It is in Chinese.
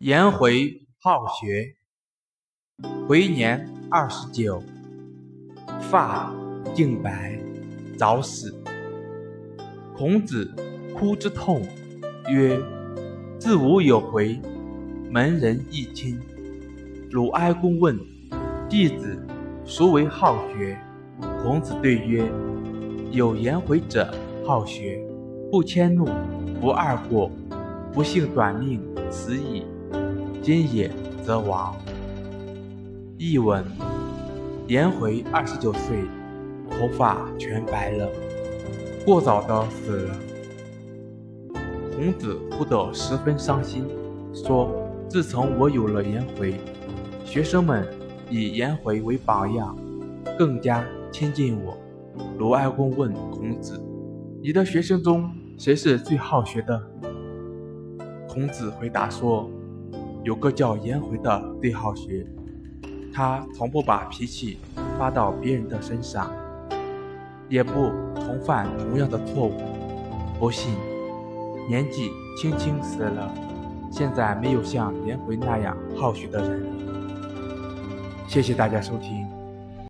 颜回好学，回年二十九，发尽白，早死。孔子哭之痛，曰：“自吾有回，门人亦亲。”鲁哀公问弟子：“孰为好学？”孔子对曰：“有颜回者好学，不迁怒，不贰过，不幸短命，死矣。”今也则亡。译文：颜回二十九岁，头发全白了，过早的死了。孔子哭得十分伤心，说：“自从我有了颜回，学生们以颜回为榜样，更加亲近我。”鲁哀公问孔子：“你的学生中谁是最好学的？”孔子回答说。有个叫颜回的最好学，他从不把脾气发到别人的身上，也不重犯同样的错误。不信，年纪轻轻死了，现在没有像颜回那样好学的人。谢谢大家收听。